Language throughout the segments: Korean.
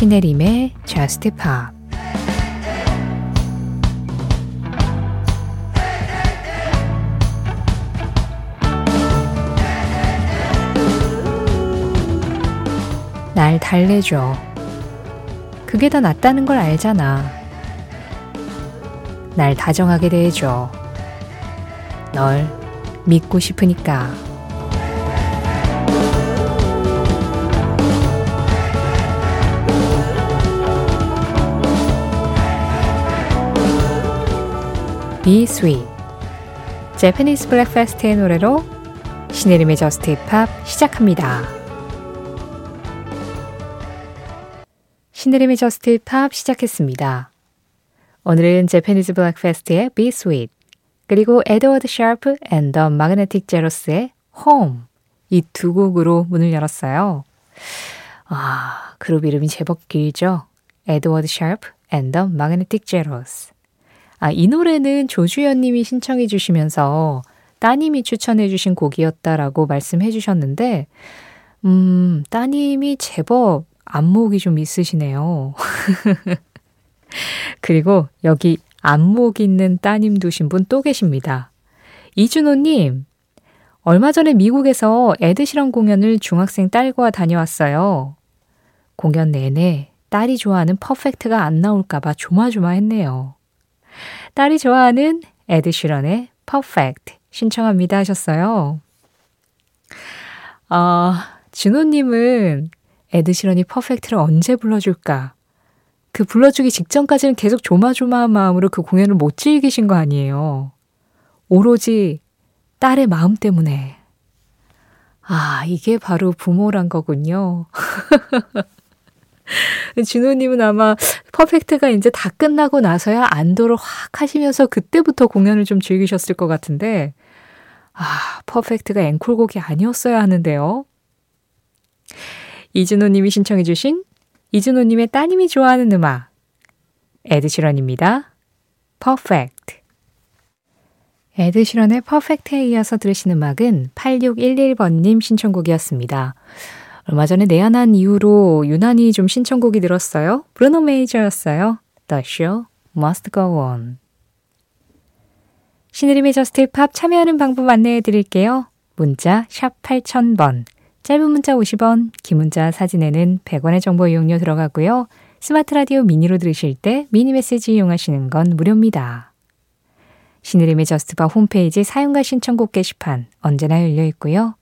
신혜림의 Just Pop 날 달래줘. 그게 더 낫다는 걸 알잖아. 날 다정하게 대해줘. 널 믿고 싶으니까. Be Sweet Japanese Breakfast의 노래로 신혜림의 Just Pop 시작합니다. 신혜림의 Just Pop 시작했습니다. 오늘은 Japanese Breakfast의 Be Sweet 그리고 Edward Sharpe and the Magnetic Zeros의 Home 이 두 곡으로 문을 열었어요. 아, 그룹 이름이 제법 길죠? Edward Sharpe and the Magnetic Zeros 아, 이 노래는 조주연 님이 신청해 주시면서 따님이 추천해 주신 곡이었다라고 말씀해 주셨는데, 음, 따님이 제법 안목이 좀 있으시네요. 그리고 여기 안목 있는 따님 두신 분 또 계십니다. 이준호님, 얼마 전에 미국에서 Ed Sheeran 공연을 중학생 딸과 다녀왔어요. 공연 내내 딸이 좋아하는 퍼펙트가 안 나올까봐 조마조마했네요. 딸이 좋아하는 에드시런의 퍼펙트 신청합니다 하셨어요. 아, 진호님은 에드시런이 퍼펙트를 언제 불러줄까? 그 불러주기 직전까지는 계속 조마조마한 마음으로 그 공연을 못 즐기신 거 아니에요. 오로지 딸의 마음 때문에. 아, 이게 바로 부모란 거군요. 진호님은 아마 퍼펙트가 이제 다 끝나고 나서야 안도를 확 하시면서 그때부터 공연을 좀 즐기셨을 것 같은데, 아, 퍼펙트가 앵콜곡이 아니었어야 하는데요. 이준호님이 신청해주신 이준호님의 따님이 좋아하는 음악, 에드시런입니다. 퍼펙트. Ed Sheeran의 Perfect에 이어서 들으신 음악은 8611번님 신청곡이었습니다. 얼마 전에 내한한 이후로 유난히 좀 신청곡이 늘었어요. 브루노 메이저였어요. The show must go on. 신혜림의 Just Pop 참여하는 방법 안내해 드릴게요. 문자 샵 8000번, 짧은 문자 50원, 긴 문자 사진에는 100원의 정보 이용료 들어가고요. 스마트 라디오 미니로 들으실 때 미니 메시지 이용하시는 건 무료입니다. 신혜림의 저스트팝 홈페이지 사연과 신청곡 게시판 언제나 열려 있고요.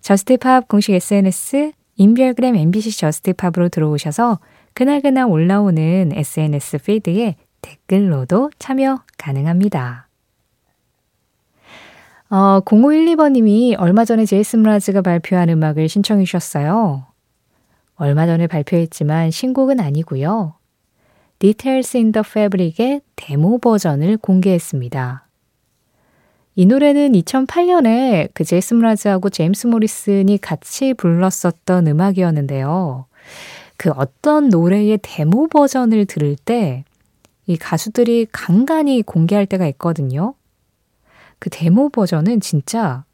저스트팝 공식 SNS 인별그램 MBC 저스트팝으로 들어오셔서 그날그날 올라오는 SNS 피드에 댓글로도 참여 가능합니다. 어, 0512번님이 얼마 전에 제이슨 므라즈가 발표한 음악을 신청해 주셨어요. 얼마 전에 발표했지만 신곡은 아니고요. Details in the Fabric의 데모 버전을 공개했습니다. 이 노래는 2008년에 그 제이슨 라즈하고 제임스 모리슨이 같이 불렀었던 음악이었는데요. 그 어떤 노래의 데모 버전을 들을 때 이 가수들이 간간히 공개할 때가 있거든요. 그 데모 버전은 진짜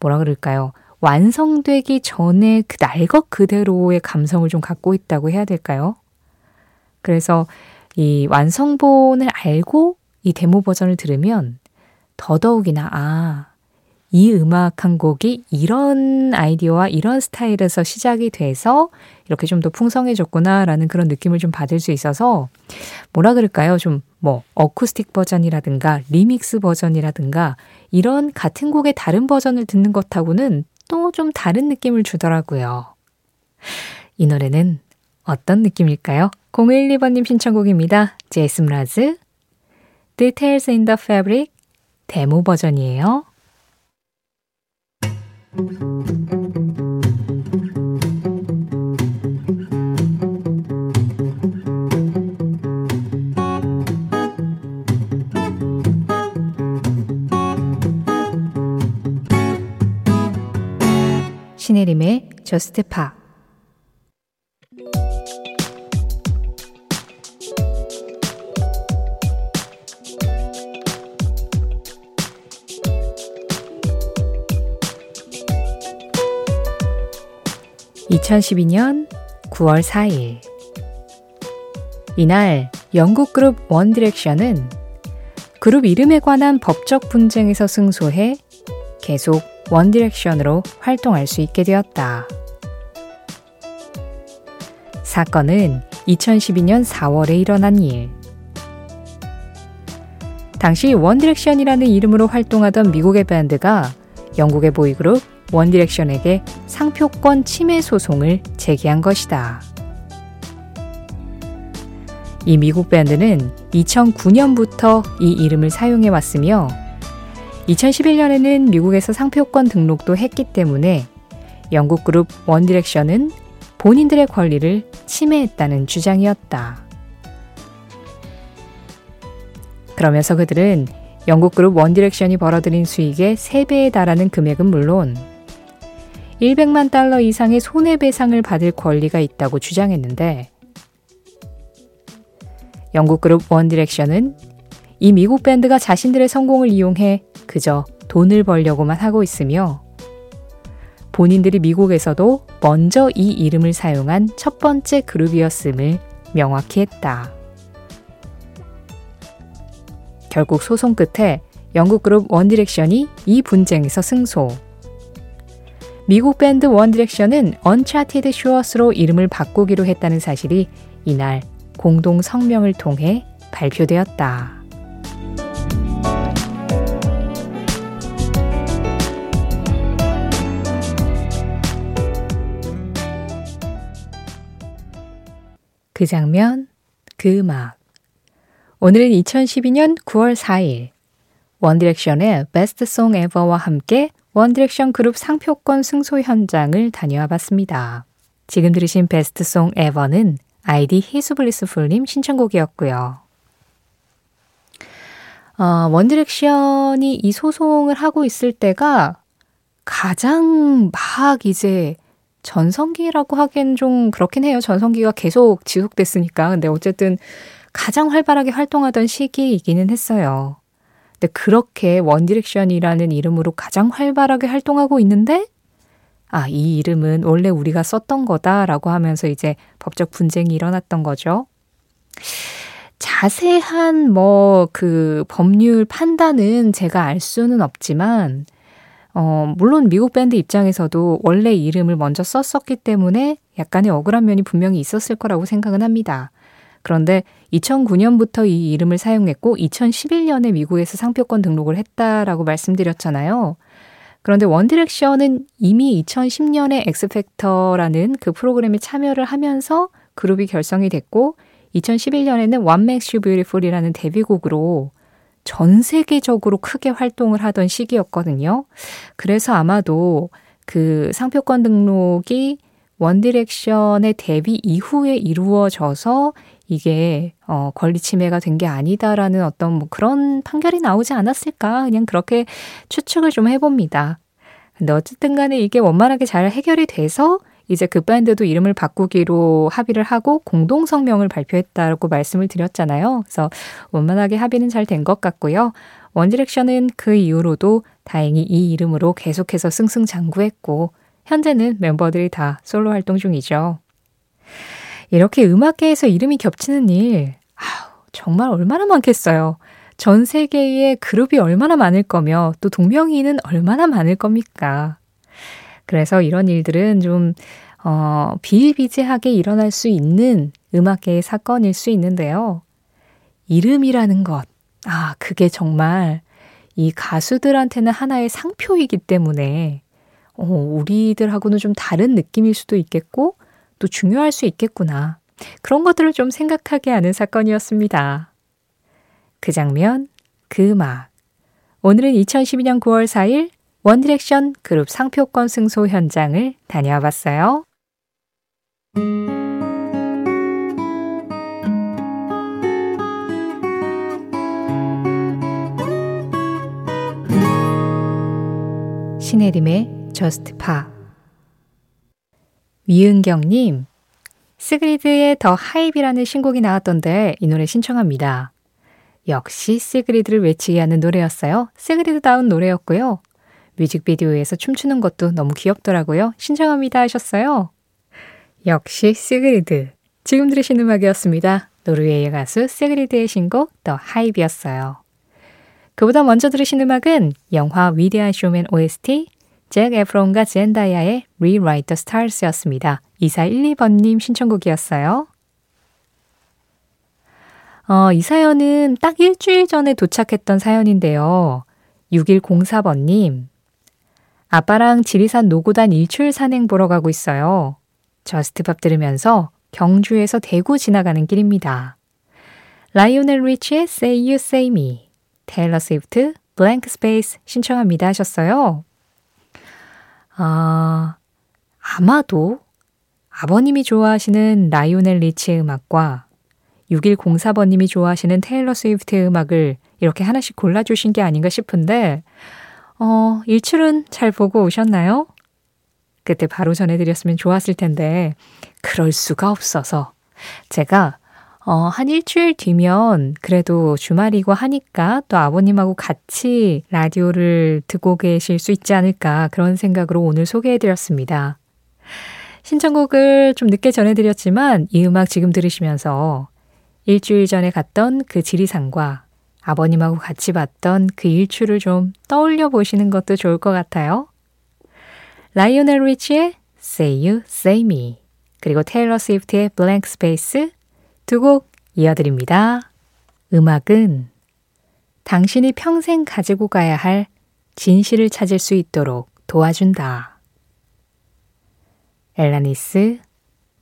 뭐라 그럴까요? 완성되기 전에 그 날것 그대로의 감성을 좀 갖고 있다고 해야 될까요? 그래서 이 완성본을 알고 이 데모 버전을 들으면 더더욱이나, 아, 이 음악 한 곡이 이런 아이디어와 이런 스타일에서 시작이 돼서 이렇게 좀 더 풍성해졌구나라는 그런 느낌을 좀 받을 수 있어서 뭐라 그럴까요? 좀 뭐 어쿠스틱 버전이라든가 리믹스 버전이라든가 이런 같은 곡의 다른 버전을 듣는 것하고는 또 좀 다른 느낌을 주더라고요. 이 노래는 어떤 느낌일까요? 012번님 신청곡입니다. 제이슨 라즈 Details in the Fabric 데모 버전이에요. 신혜림의 저스트 파 2012년 9월 4일 이날 영국 그룹 원디렉션은 그룹 이름에 관한 법적 분쟁에서 승소해 계속 원디렉션으로 활동할 수 있게 되었다. 사건은 2012년 4월에 일어난 일. 당시 원디렉션이라는 이름으로 활동하던 미국의 밴드가 영국의 보이그룹 원디렉션에게 상표권 침해 소송을 제기한 것이다. 이 미국 밴드는 2009년부터 이 이름을 사용해 왔으며 2011년에는 미국에서 상표권 등록도 했기 때문에 영국 그룹 원디렉션은 본인들의 권리를 침해했다는 주장이었다. 그러면서 그들은 영국 그룹 원디렉션이 벌어들인 수익의 3배에 달하는 금액은 물론 100만 달러 이상의 손해배상을 받을 권리가 있다고 주장했는데 영국 그룹 원디렉션은 이 미국 밴드가 자신들의 성공을 이용해 그저 돈을 벌려고만 하고 있으며 본인들이 미국에서도 먼저 이 이름을 사용한 첫 번째 그룹이었음을 명확히 했다. 결국 소송 끝에 영국 그룹 원디렉션이 이 분쟁에서 승소. 미국 밴드 원 디렉션은 언차티드 쇼어스로 이름을 바꾸기로 했다는 사실이 이날 공동 성명을 통해 발표되었다. 그 장면, 그 음악. 오늘은 2012년 9월 4일 원디렉션의 베스트 송 에버와 함께 원디렉션 그룹 상표권 승소 현장을 다녀와 봤습니다. 지금 들으신 Best Song Ever는 아이디 히스블리스풀님 신청곡이었고요. 어, 원디렉션이 이 소송을 하고 있을 때가 가장 막 이제 전성기라고 하기엔 좀 그렇긴 해요. 전성기가 계속 지속됐으니까. 근데 어쨌든 가장 활발하게 활동하던 시기이기는 했어요. 근데 그렇게 원디렉션이라는 이름으로 가장 활발하게 활동하고 있는데 아, 이 이름은 원래 우리가 썼던 거다라고 하면서 이제 법적 분쟁이 일어났던 거죠. 자세한 뭐 그 법률 판단은 제가 알 수는 없지만 어, 물론 미국 밴드 입장에서도 원래 이름을 먼저 썼었기 때문에 약간의 억울한 면이 분명히 있었을 거라고 생각은 합니다. 그런데 2009년부터 이 이름을 사용했고 2011년에 미국에서 상표권 등록을 했다라고 말씀드렸잖아요. 그런데 원디렉션은 이미 2010년에 엑스팩터라는 그 프로그램에 참여를 하면서 그룹이 결성이 됐고 2011년에는 What Makes You Beautiful이라는 데뷔곡으로 전 세계적으로 크게 활동을 하던 시기였거든요. 그래서 아마도 그 상표권 등록이 원디렉션의 데뷔 이후에 이루어져서 이게 어, 권리 침해가 된 게 아니다라는 어떤 뭐 그런 판결이 나오지 않았을까 그냥 그렇게 추측을 좀 해봅니다. 근데 어쨌든 간에 이게 원만하게 잘 해결이 돼서 이제 그 밴드도 이름을 바꾸기로 합의를 하고 공동 성명을 발표했다고 말씀을 드렸잖아요. 그래서 원만하게 합의는 잘 된 것 같고요. 원디렉션은 그 이후로도 다행히 이 이름으로 계속해서 승승장구했고 현재는 멤버들이 다 솔로 활동 중이죠. 이렇게 음악계에서 이름이 겹치는 일, 아우, 정말 얼마나 많겠어요. 전 세계에 그룹이 얼마나 많을 거며 또 동명이인은 얼마나 많을 겁니까? 그래서 이런 일들은 좀, 어, 비일비재하게 일어날 수 있는 음악계의 사건일 수 있는데요. 이름이라는 것, 아, 그게 정말 이 가수들한테는 하나의 상표이기 때문에, 어, 우리들하고는 좀 다른 느낌일 수도 있겠고, 또 중요할 수 있겠구나. 그런 것들을 좀 생각하게 하는 사건이었습니다. 그 장면, 그 음악. 오늘은 2012년 9월 4일 원디렉션 그룹 상표권 승소 현장을 다녀와 봤어요. 신혜림의 Just Pa 위은경님, 시그리드의 The Hype이라는 신곡이 나왔던데 이 노래 신청합니다. 역시 시그리드를 외치게 하는 노래였어요. 시그리드다운 노래였고요. 뮤직비디오에서 춤추는 것도 너무 귀엽더라고요. 신청합니다 하셨어요. 역시 시그리드. 지금 들으신 음악이었습니다. 노르웨이의 가수 시그리드의 신곡 The Hype이었어요. 그보다 먼저 들으신 음악은 영화 위대한 쇼맨 OST 잭 에프론과 젠다이아의 Rewrite the Stars였습니다. 2412번님 신청곡이었어요. 어, 이 사연은 딱 일주일 전에 도착했던 사연인데요. 6104번님. 아빠랑 지리산 노고단 일출 산행 보러 가고 있어요. 저스트팝 들으면서 경주에서 대구 지나가는 길입니다. 라이오넬 리치의 Say You Say Me, 테일러 스위프트 Blank Space 신청합니다 하셨어요. 아, 아마도 아버님이 좋아하시는 라이오넬 리치의 음악과 6104번님이 좋아하시는 테일러 스위프트의 음악을 이렇게 하나씩 골라주신 게 아닌가 싶은데, 어, 일출은 잘 보고 오셨나요? 그때 바로 전해드렸으면 좋았을 텐데, 그럴 수가 없어서 제가 어, 한 일주일 뒤면 그래도 주말이고 하니까 또 아버님하고 같이 라디오를 듣고 계실 수 있지 않을까 그런 생각으로 오늘 소개해드렸습니다. 신청곡을 좀 늦게 전해드렸지만 이 음악 지금 들으시면서 일주일 전에 갔던 그 지리산과 아버님하고 같이 봤던 그 일출을 좀 떠올려 보시는 것도 좋을 것 같아요. 라이오넬 리치의 Say You, Say Me 그리고 테일러 스위프트의 Blank Space 두 곡 이어드립니다. 음악은 당신이 평생 가지고 가야 할 진실을 찾을 수 있도록 도와준다. 엘라니스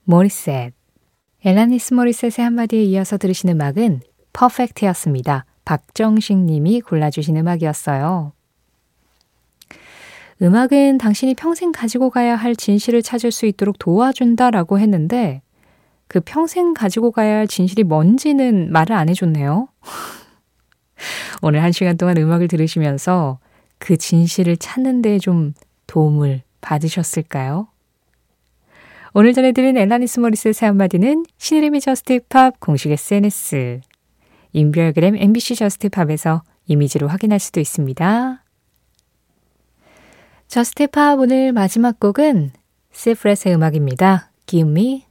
모리셋 엘라니스 모리셋의 한마디에 이어서 들으신 음악은 퍼펙트였습니다. 박정식 님이 골라주신 음악이었어요. 음악은 당신이 평생 가지고 가야 할 진실을 찾을 수 있도록 도와준다라고 했는데 그 평생 가지고 가야 할 진실이 뭔지는 말을 안 해줬네요. 오늘 한 시간 동안 음악을 들으시면서 그 진실을 찾는 데 좀 도움을 받으셨을까요? 오늘 전해드린 앨라니스 모리셋의 한마디는 신혜림의 저스트팝 공식 SNS, 인별그램 MBC 저스트팝에서 이미지로 확인할 수도 있습니다. 저스트팝 오늘 마지막 곡은 시프렛의 음악입니다. Give me